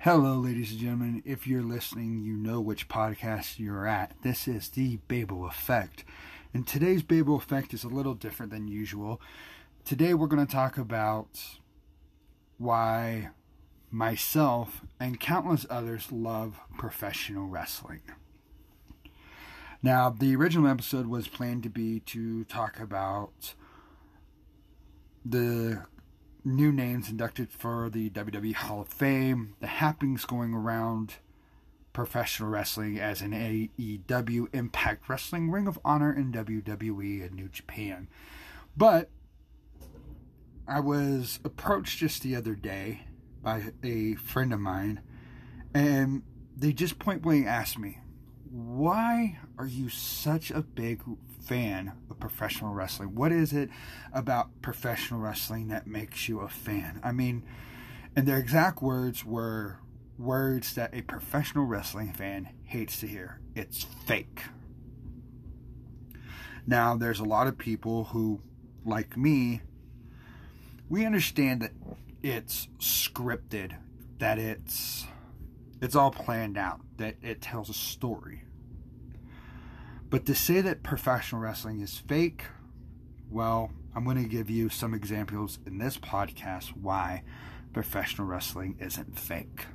Hello, ladies and gentlemen. If you're listening, you know which podcast you're at. This is the Babel Effect. And today's Babel Effect is a little different than usual. Today, we're going to talk about why myself and countless others love professional wrestling. Now, the original episode was planned to be to talk about the new names inducted for the WWE Hall of Fame, the happenings going around professional wrestling as in AEW, Impact Wrestling, Ring of Honor, and WWE and New Japan. But I was approached just the other day by a friend of mine, and they just point blank asked me, Why are you such a big fan of professional wrestling? What is it about professional wrestling that makes you a fan? I mean, and their exact words were words that a professional wrestling fan hates to hear. It's fake. Now, there's a lot of people who, like me, we understand that it's scripted, that it's it's all planned out, that it tells a story. But to say that professional wrestling is fake, well, I'm going to give you some examples in this podcast why professional wrestling isn't fake.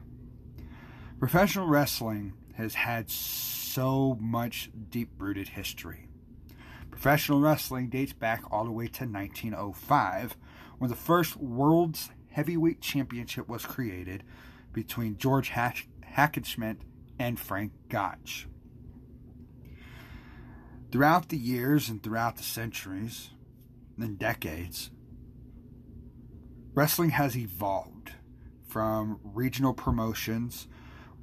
Professional wrestling has had so much deep rooted history. Professional wrestling dates back all the way to 1905, when the first World's Heavyweight Championship was created between George Hack- Hackenschmidt and Frank Gotch. Throughout the years and throughout the centuries and decades, wrestling has evolved from regional promotions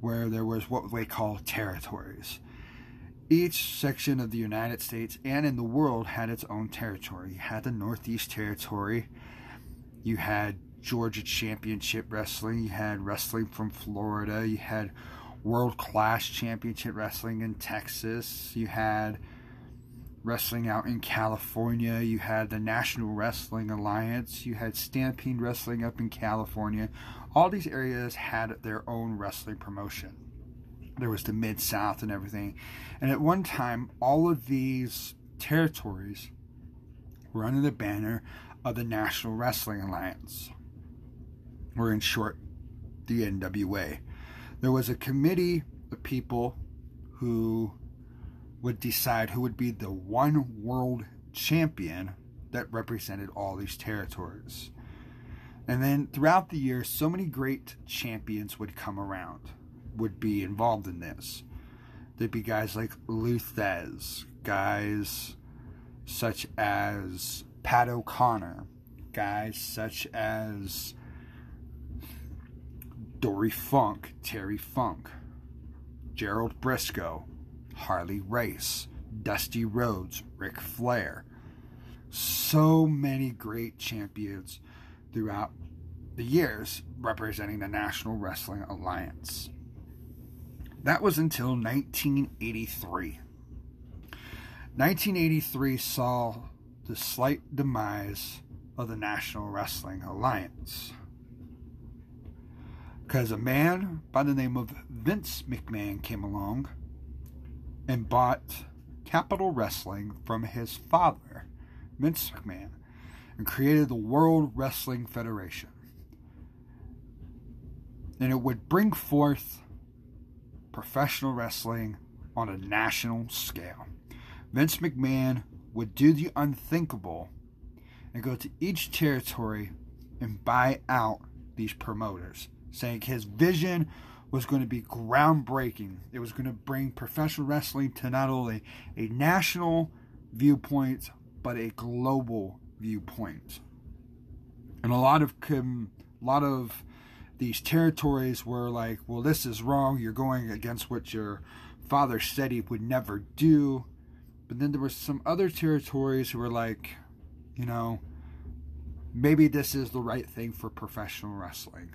where there was what they call territories. Each section of the United States and in the world had its own territory. You had the Northeast Territory, you had Georgia Championship Wrestling, you had wrestling from Florida, you had World Class Championship Wrestling in Texas, you had wrestling out in California. You had the National Wrestling Alliance. You had Stampede Wrestling up in California. All these areas had their own wrestling promotion. There was the Mid South and everything. And at one time, all of these territories were under the banner of the National Wrestling Alliance, or in short, the NWA. There was a committee of people who would decide who would be the one world champion that represented all these territories. And then throughout the years, so many great champions would come around, would be involved in this. There'd be guys like Lou Thesz, guys such as Pat O'Connor, guys such as Dory Funk, Terry Funk, Gerald Brisco, Harley Race, Dusty Rhodes, Ric Flair. So many great champions throughout the years representing the National Wrestling Alliance. That was until 1983. 1983 saw the slight demise of the National Wrestling Alliance. Because a man by the name of Vince McMahon came along and bought Capitol Wrestling from his father, Vince McMahon, and created the World Wrestling Federation. And it would bring forth professional wrestling on a national scale. Vince McMahon would do the unthinkable and go to each territory and buy out these promoters, saying his vision was going to be groundbreaking. It was going to bring professional wrestling to not only a national viewpoint but a global viewpoint. And a lot of a lot of these territories were like, "Well, this is wrong. You're going against what your father said he would never do." But then there were some other territories who were like, you know, maybe this is the right thing for professional wrestling.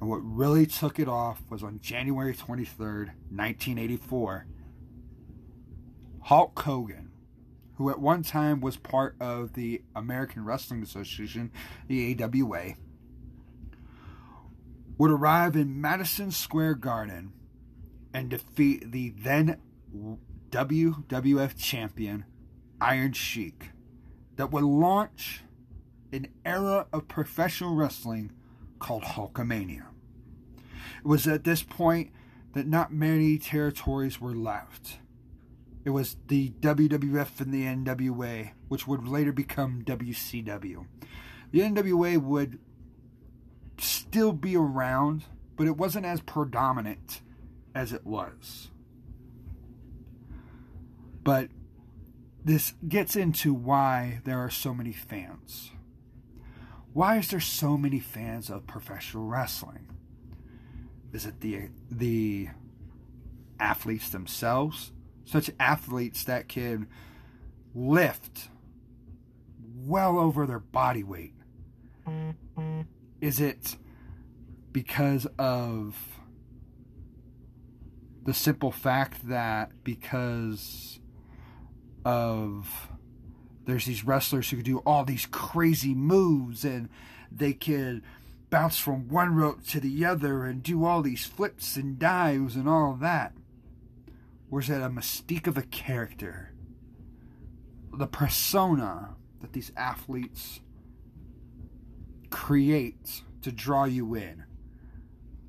And what really took it off was on January 23rd, 1984, Hulk Hogan, who at one time was part of the American Wrestling Association, the AWA, would arrive in Madison Square Garden and defeat the then WWF champion Iron Sheik that would launch an era of professional wrestling called Hulkamania. It was at this point that not many territories were left. It was the WWF and the NWA, which would later become WCW. The NWA would still be around, but it wasn't as predominant as it was. But this gets into why there are so many fans. Why is there so many fans of professional wrestling? Is it the the athletes themselves? Such athletes that can lift well over their body weight. Is it because of the simple fact that because of there's these wrestlers who can do all these crazy moves and they can bounce from one rope to the other and do all these flips and dives and all that? Is it a mystique of a character? The persona that these athletes create to draw you in?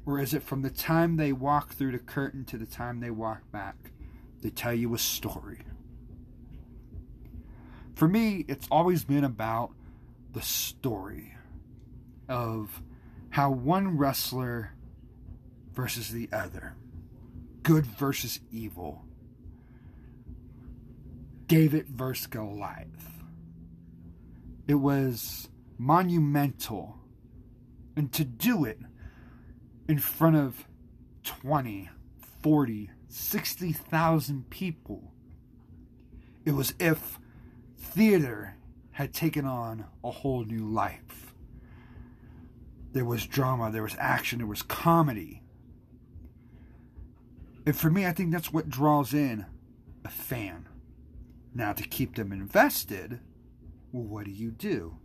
Or is it from the time they walk through the curtain to the time they walk back, they tell you a story? For me, it's always been about the story of how one wrestler versus the other, good versus evil, David versus Goliath. It was monumental. And to do it in front of 20, 40, 60,000 people, it was if theater had taken on a whole new life. There was drama, there was action, there was comedy. And for me, I think that's what draws in a fan. Now, to keep them invested, well, what do you do?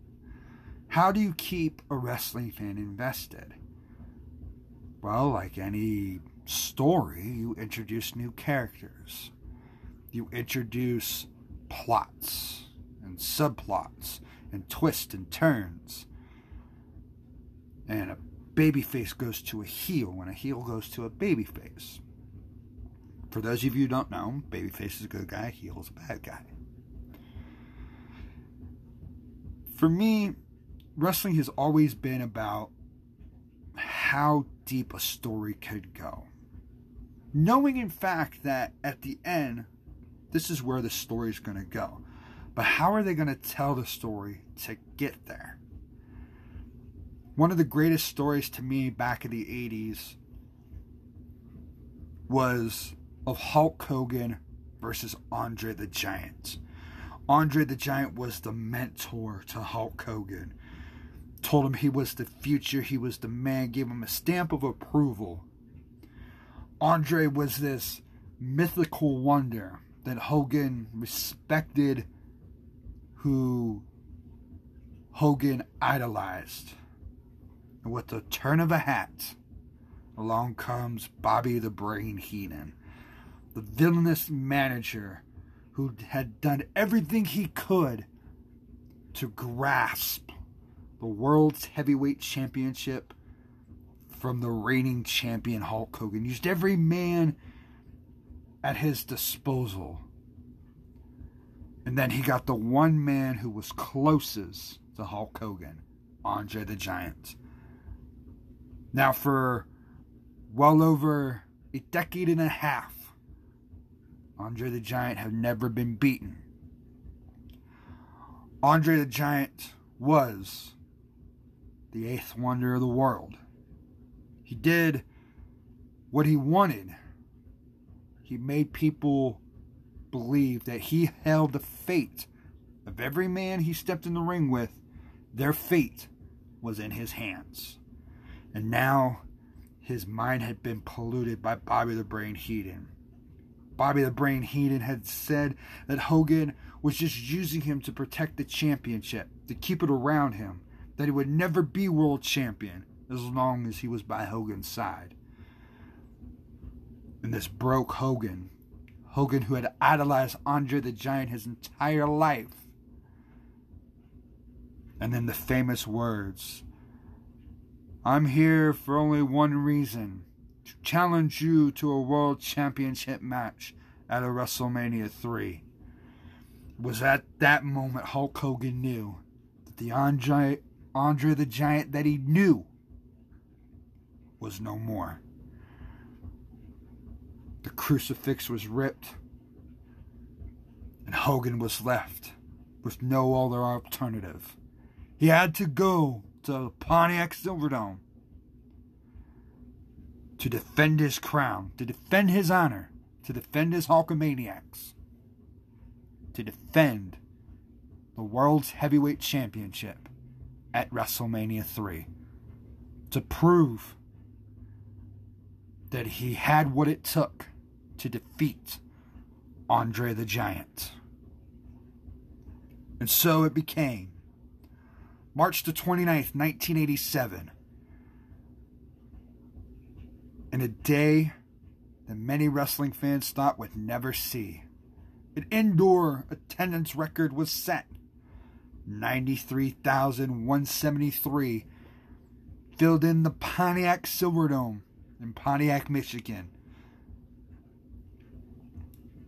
How do you keep a wrestling fan invested? Well, like any story, you introduce new characters, you introduce plots and subplots and twists and turns. And a babyface goes to a heel and a heel goes to a babyface. For those of you who don't know, babyface is a good guy, heel is a bad guy. For me, wrestling has always been about how deep a story could go. Knowing, in fact, that at the end, this is where the story is going to go. But how are they going to tell the story to get there? One of the greatest stories to me back in the 80s was of Hulk Hogan versus Andre the Giant. Andre the Giant was the mentor to Hulk Hogan. Told him he was the future, he was the man, gave him a stamp of approval. Andre was this mythical wonder that Hogan respected who Hogan idolized. And with the turn of a hat, along comes Bobby the Brain Heenan, the villainous manager who had done everything he could to grasp the world's heavyweight championship from the reigning champion Hulk Hogan. Used every man at his disposal and then he got the one man who was closest to Hulk Hogan, Andre the Giant. Now, for well over a decade and a half, Andre the Giant had never been beaten. Andre the Giant was the eighth wonder of the world. He did what he wanted. He made people believed that he held the fate of every man he stepped in the ring with, their fate was in his hands. And now his mind had been polluted by Bobby the Brain Heenan. Bobby the Brain Heenan had said that Hogan was just using him to protect the championship, to keep it around him, that he would never be world champion, as long as he was by Hogan's side. And this broke Hogan. Hogan, who had idolized Andre the Giant his entire life. And then the famous words I'm here for only one reason to challenge you to a world championship match at a WrestleMania 3. It was at that moment Hulk Hogan knew that the Andre, Andre the Giant that he knew was no more. The crucifix was ripped, and Hogan was left with no other alternative. He had to go to Pontiac Silverdome to defend his crown, to defend his honor, to defend his Hulkamaniacs, to defend the World's Heavyweight Championship at WrestleMania 3, to prove that he had what it took to defeat Andre the Giant. And so it became. March the 29th, 1987. In a day that many wrestling fans thought would never see. An indoor attendance record was set 93,173 filled in the Pontiac Silverdome in Pontiac, Michigan.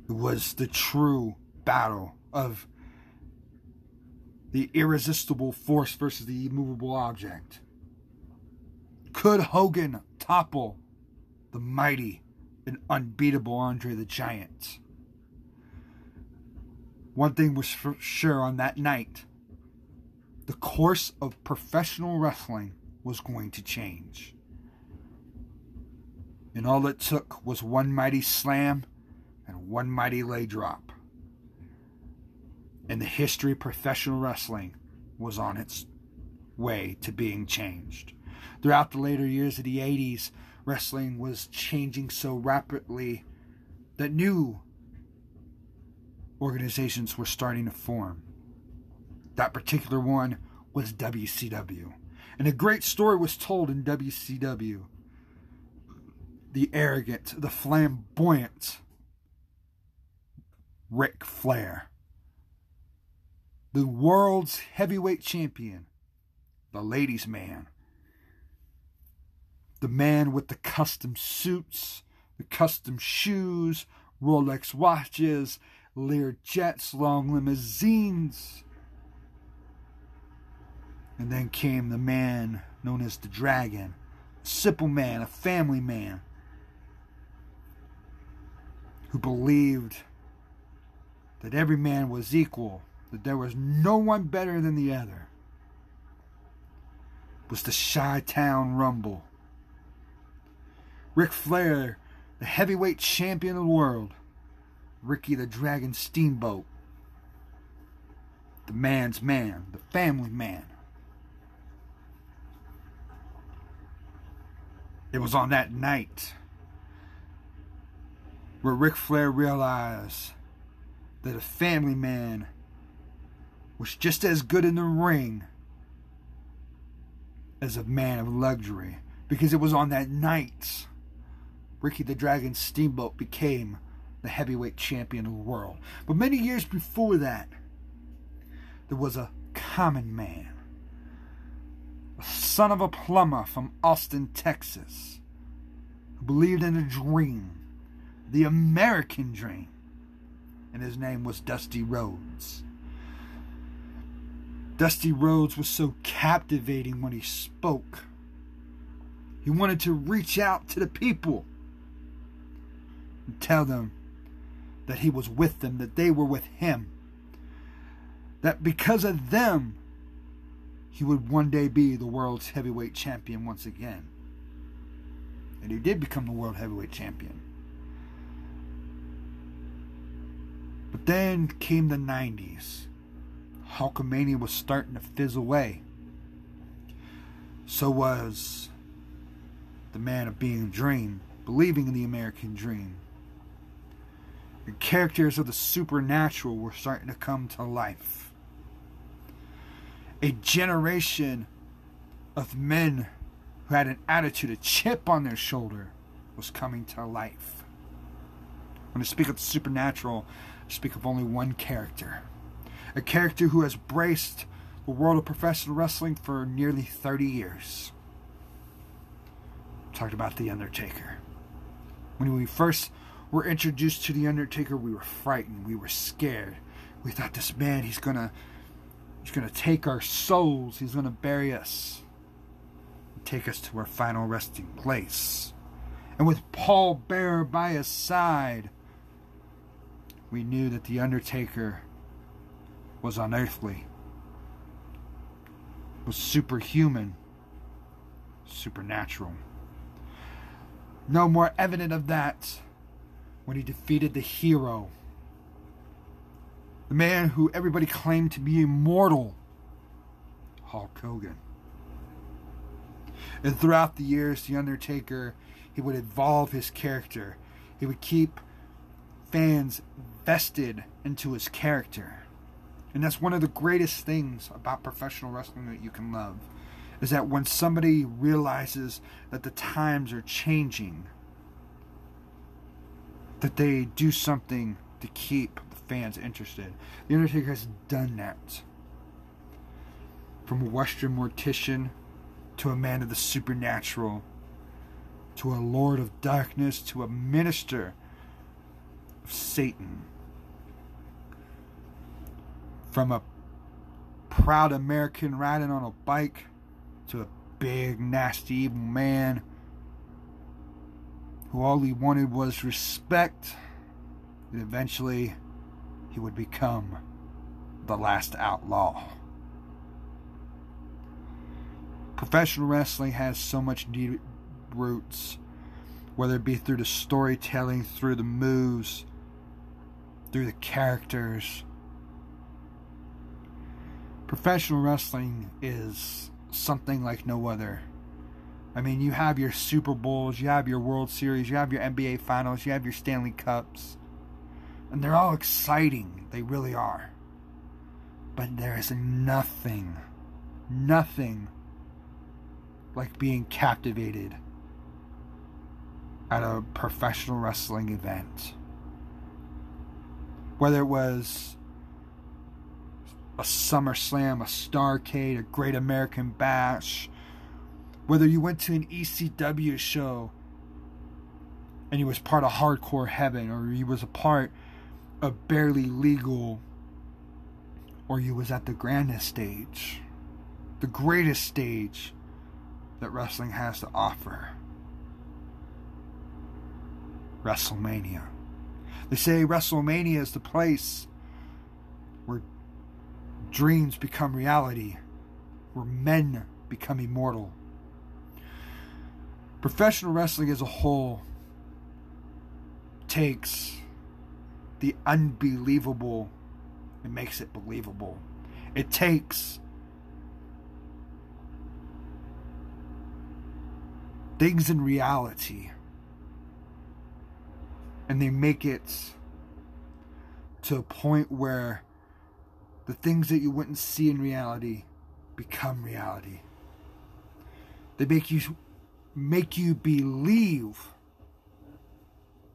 Was the true battle of the irresistible force versus the immovable object. Could Hogan topple the mighty and unbeatable Andre the Giant? One thing was for sure on that night the course of professional wrestling was going to change. And all it took was one mighty slam and one mighty leg drop. And the history of professional wrestling was on its way to being changed. Throughout the later years of the 80s, wrestling was changing so rapidly that new organizations were starting to form. That particular one was WCW. And a great story was told in WCW. The arrogant, the flamboyant Ric Flair. The world's heavyweight champion. The ladies' man. The man with the custom suits, the custom shoes, Rolex watches, Lear jets, long limousines. And then came the man known as the Dragon, a simple man, a family man, who believed that every man was equal, that there was no one better than the other. Was the Chi Town Rumble. Ric Flair, the heavyweight champion of the world, Ricky the Dragon Steamboat, the man's man, the family man. It was on that night where Ric Flair realized that a family man was just as good in the ring as a man of luxury. Because it was on that night Ricky the Dragon Steamboat became the heavyweight champion of the world. But many years before that, there was a common man, a son of a plumber from Austin, Texas, who believed in a dream, the American dream, and his name was Dusty Rhodes. Dusty Rhodes was so captivating when he spoke. He wanted to reach out to the people and tell them that he was with them, that they were with him. That because of them, he would one day be the world's heavyweight champion once again. And he did become the world heavyweight champion. But then came the 90s. Hulkamania was starting to fizz away. So was the man of being a dream, believing in the American dream. The characters of the supernatural were starting to come to life. A generation of men who had an attitude, a chip on their shoulder, was coming to life. When I speak of the supernatural, speak of only one character. A character who has braced the world of professional wrestling for nearly 30 years. I'm about The Undertaker. When we first were introduced to The Undertaker, we were frightened. We were scared. We thought this man, he's gonna he's gonna take our souls, he's gonna bury us. Take us to our final resting place. And with Paul Bearer by his side, we knew that The Undertaker was unearthly, was superhuman, supernatural. No more evident of that when he defeated the hero, the man who everybody claimed to be immortal, Hulk Hogan. And throughout the years, The Undertaker, he would evolve his character. He would keep fans vested into his character. And that's one of the greatest things about professional wrestling that you can love is that when somebody realizes that the times are changing, that they do something to keep the fans interested. The Undertaker has done that. From a Western mortician to a man of the supernatural to a lord of darkness to a minister of Satan. From a proud American riding on a bike to a big, nasty, evil man who all he wanted was respect, and eventually he would become the last outlaw. Professional wrestling has so much deep roots, whether it be through the storytelling, through the moves, through the characters. Professional wrestling is something like no other. I mean, you have your Super Bowls, you have your World Series, you have your NBA Finals, you have your Stanley Cups. And they're all exciting. They really are. But there is nothing, nothing like being captivated at a professional wrestling event. Whether it was a SummerSlam, a Starcade, a Great American Bash, whether you went to an ECW show and you was part of Hardcore Heaven, or you was a part of Barely Legal, or you was at the grandest stage, the greatest stage that wrestling has to offer. WrestleMania. They say WrestleMania is the place where dreams become reality, where men become immortal. Professional wrestling as a whole takes the unbelievable and makes it believable. It takes things in reality and they make it to a point where the things that you wouldn't see in reality become reality. They make you make you believe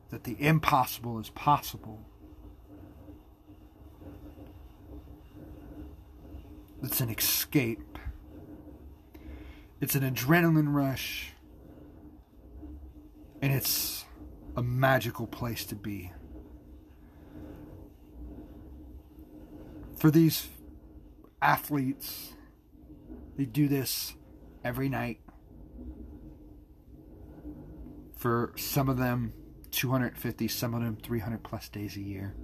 that the impossible is possible. It's an escape. It's an adrenaline rush. And it's a magical place to be. For these athletes, they do this every night for some of them 250, some of them 300 plus days a year.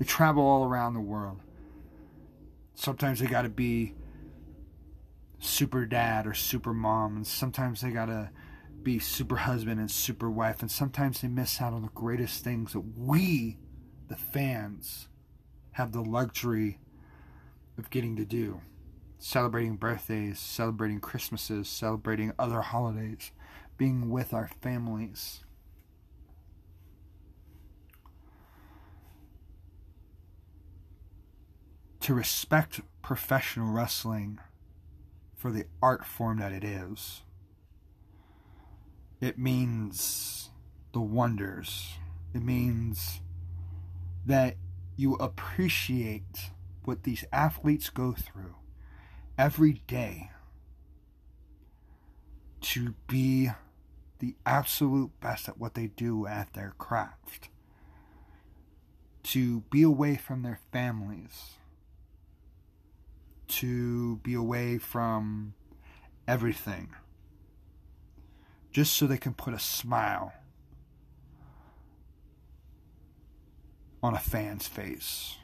They travel all around the world. Sometimes they got to be super dad or super mom, and sometimes they got to be super husband and super wife, and sometimes they miss out on the greatest things that we, the fans, have the luxury of getting to do celebrating birthdays, celebrating Christmases, celebrating other holidays being with our families. To respect professional wrestling for the art form that it is, It means the wonders. It means that you appreciate what these athletes go through every day to be the absolute best at what they do at their craft, to be away from their families, to be away from everything, just so they can put a smile on a fan's face,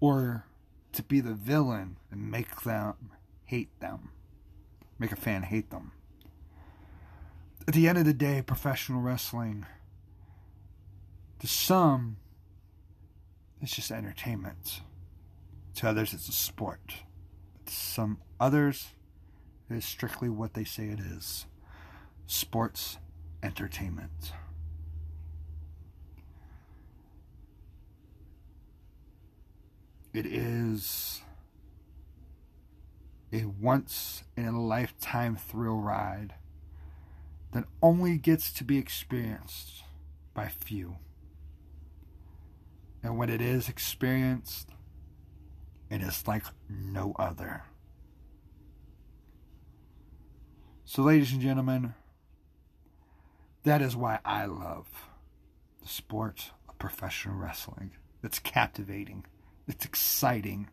or to be the villain and make them hate them, make a fan hate them at the end of the day, professional wrestling, to some, it's just entertainment. To others, it's a sport. To some others, it is strictly what they say it is sports entertainment. It is a once in a lifetime thrill ride that only gets to be experienced by few. And when it is experienced, it is like no other. So, ladies and gentlemen, that is why I love the sport of professional wrestling. It's captivating, it's exciting,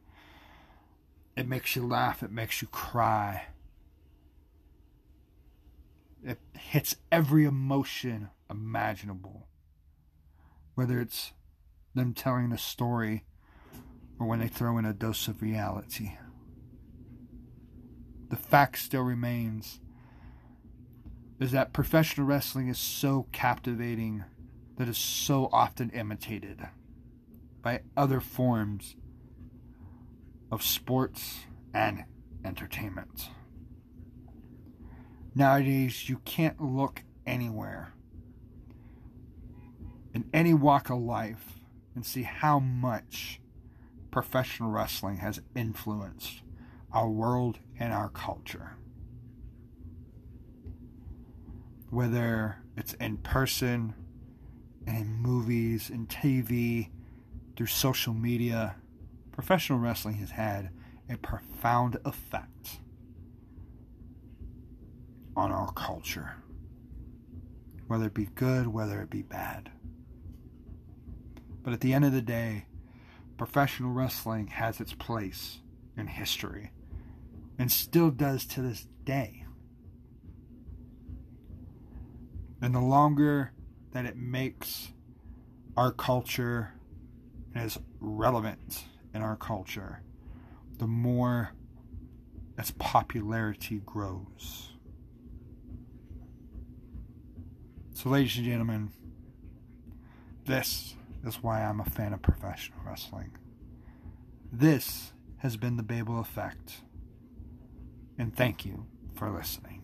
it makes you laugh, it makes you cry it hits every emotion imaginable. Whether it's them telling a story or when they throw in a dose of reality. The fact still remains is that professional wrestling is so captivating that is so often imitated by other forms of sports and entertainment. Nowadays, you can't look anywhere in any walk of life and see how much professional wrestling has influenced our world and our culture. Whether it's in person, in movies, in TV, through social media, professional wrestling has had a profound effect on our culture, whether it be good, whether it be bad. But at the end of the day, professional wrestling has its place in history and still does to this day. And the longer that it makes our culture as relevant in our culture, the more its popularity grows. So, ladies and gentlemen, this is why I'm a fan of professional wrestling. This has been the Babel Effect, and thank you for listening.